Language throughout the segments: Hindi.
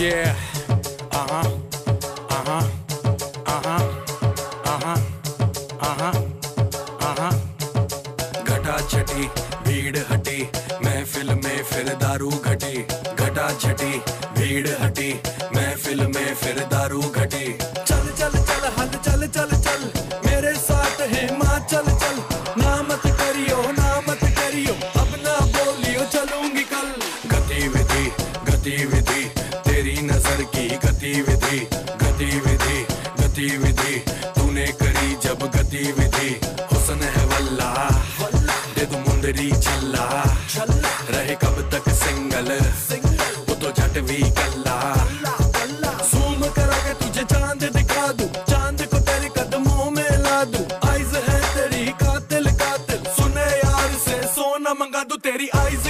Yeah. Uh huh. Uh huh. Uh huh. Uh huh. Uh huh. Uh huh. घटा छटी, भीड़ हटी, महफिल में फिर दारू घटी घटा छटी, भीड़ हटी, महफिल में फिर दारू घटी गतिविधि गतिविधि गतिविधि तूने करी जब गतिविधि। हुसन है वल्ला दे तू मुंदरी छल्ला। रहे कब तक सिंगल, वो तो झट भी कल्ला। जूम करा के तुझे चाँद दिखा दूँ, चाँद को तेरे कदमों में ला दूँ। आइज़ है तेरी कातिल कातिल सुने यार से, सोना मंगा दूँ तेरी आइज़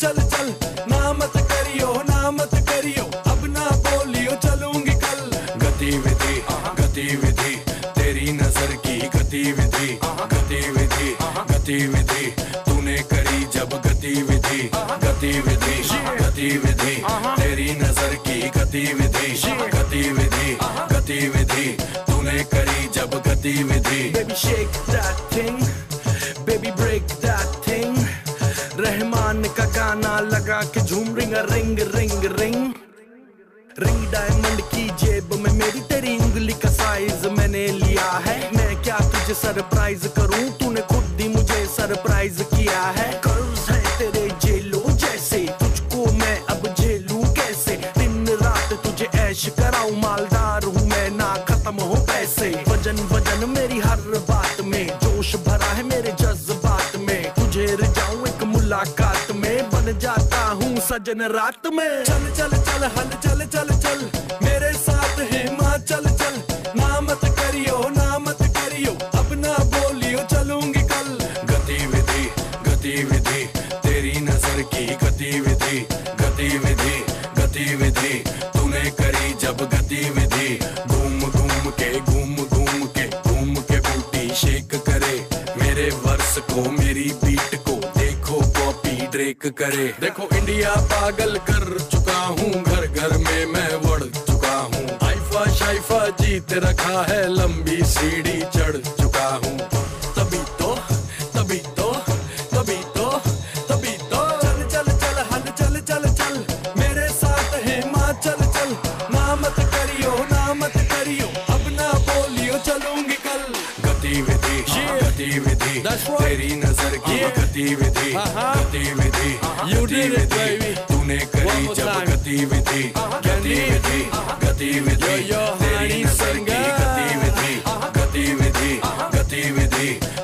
चल चल, ना मत करियो, ना मत करियो। अब ना बोलियो, चलूँगी कल। गतिविधि गतिविधि, तेरी नज़र की गतिविधि गतिविधि गतिविधि, तूने करी जब गतिविधि गतिविधि गतिविधि, तेरी नज़र की गतिविधि गतिविधि गतिविधि, तूने करी जब गतिविधि। Baby, shake that thing. Baby, break that ring ring ring ring diamond की जेब में मेरी तेरी उंगली का साइज़ मैंने लिया है। मैं क्या तुझे सरप्राइज़ करूँ? तूने खुद ही मुझे सरप्राइज़ किया है। कर्ज है तेरे जेलो जैसे। तुझको मैं अब झेलूं कैसे? दिन रात तुझे ऐश कराऊं। मालदार हूँ मैं, ना खत्म हो पैसे। वज़न वज़न मेरी हर बात में। जोश भरा है मेरे जज्बात में। तुझे रिझाऊं एक मुलाकात में। बन हूँ सजन रात में। चल चल चल, हल, चल चल चल। मेरे साथ है माँ, चल ना मत करियो, ना मत करियो। अब ना बोलियो, चलूँगी कल। गतिविधि गतिविधि, तेरी नज़र की गतिविधि गतिविधि गतिविधि। तूने करी जब गतिविधि। घूम घूम के, घूम घूम के घूम के बूटी शेक करे। मेरे वर्ष को मेरी देखो ड्रेक करे। देखो इंडिया पागल कर चुका हूँ घर घर में मैं बढ़ चुका हूँ। आइफा शाइफा जीत रखा है, लंबी सीढ़ी चढ़ चुका हूँ। तभी तो तभी तो तभी तो तभी तो। चल चल चल, हल, चल चल चल। मेरे साथ है माँ चल चल। ना मत करियो, ना मत करियो। अब ना बोलियो, चलूँगी कल। गतिविधि गतिविधि तेरी नज़र की गतिविधि गतिविधि गतिविधि तूने करी जब गतिविधि गतिविधि गतिविधि तेरी नज़र की गतिविधि गतिविधि गतिविधि